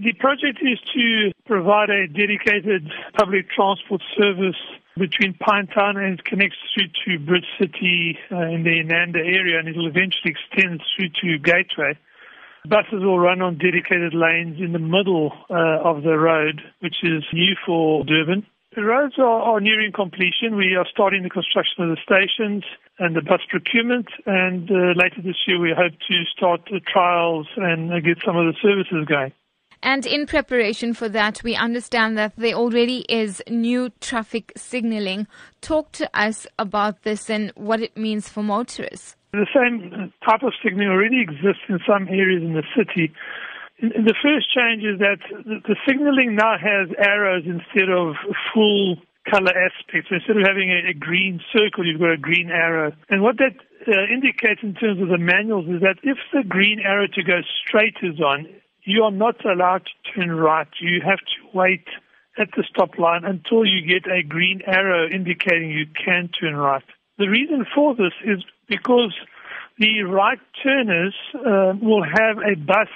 The project is to provide a dedicated public transport service between Pinetown and connects through to Bridge City uh, in the Inanda area and it will eventually extend through to Gateway. Buses will run on dedicated lanes in the middle uh, of the road, which is new for Durban. The roads are, are, nearing completion. We are starting the construction of the stations and the bus procurement, and uh, later this year we hope to start the trials and uh, get some of the services going. And in preparation for that, we understand that there already is new traffic signaling. Talk to us about this and what it means for motorists. The same type of signaling already exists in some areas in the city. The first change is that the signaling now has arrows instead of full color aspects. Instead of having a, green circle, you've got a green arrow. And what that uh, indicates in terms of the manuals is that if the green arrow to go straight is on, you are not allowed to turn right. You have to wait at the stop line until you get a green arrow indicating you can turn right. The reason for this is because the right turners uh, will have a bus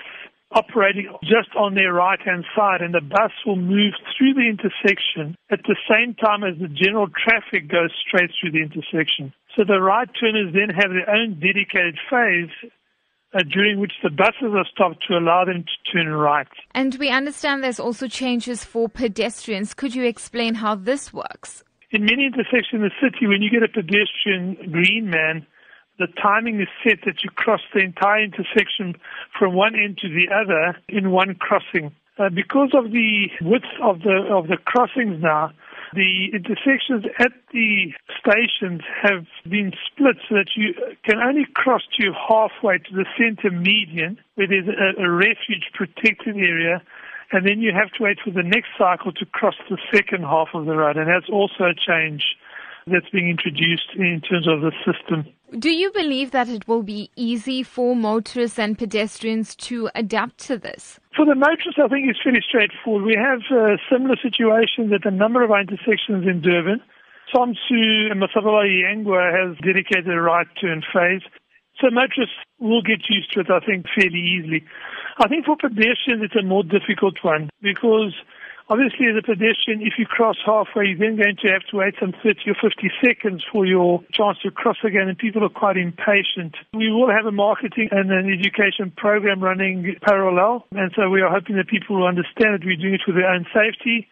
operating just on their right hand side and the bus will move through the intersection at the same time as the general traffic goes straight through the intersection. So the right turners then have their own dedicated phase uh, during which the buses are stopped to allow them to turn right. And we understand there's also changes for pedestrians. Could you explain how this works? In many intersections in the city, when you get a pedestrian green man, the timing is set that you cross the entire intersection from one end to the other in one crossing. Uh, because of the width of the of the crossings now, the intersections at the stations have been split so that you can only cross to halfway to the center median, where there's a, a refuge protected area, and then you have to wait for the next cycle to cross the second half of the road, and that's also a change that's being introduced in terms of the system. Do you believe that it will be easy for motorists and pedestrians to adapt to this? For the motorists, I think it's fairly straightforward. We have a similar situation at a number of our intersections in Durban. Somtseu and Masabalala Yengwa has dedicated a right turn phase. So motorists will get used to it, I think, fairly easily. I think for pedestrians, it's a more difficult one because Obviously, as a pedestrian, if you cross halfway, you're then going to have to wait some 30 or 50 seconds for your chance to cross again, and people are quite impatient. We will have a marketing and an education program running parallel, and so we are hoping that people will understand that we're doing it for their own safety